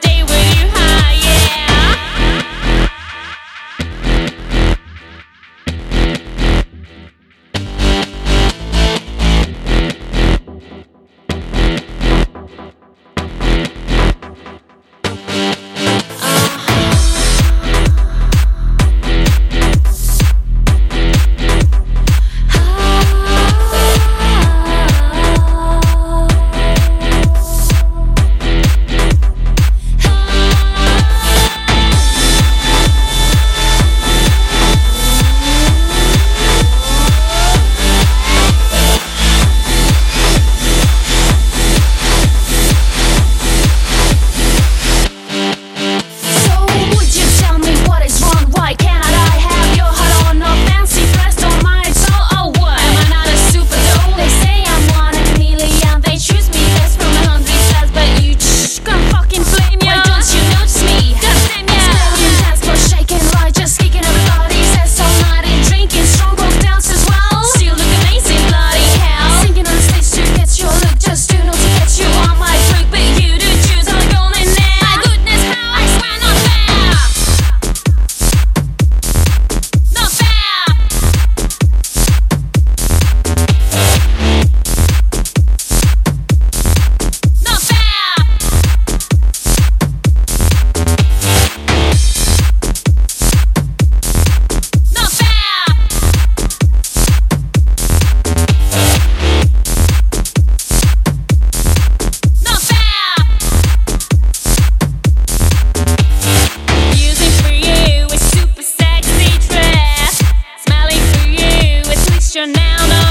day with you. Now. noun.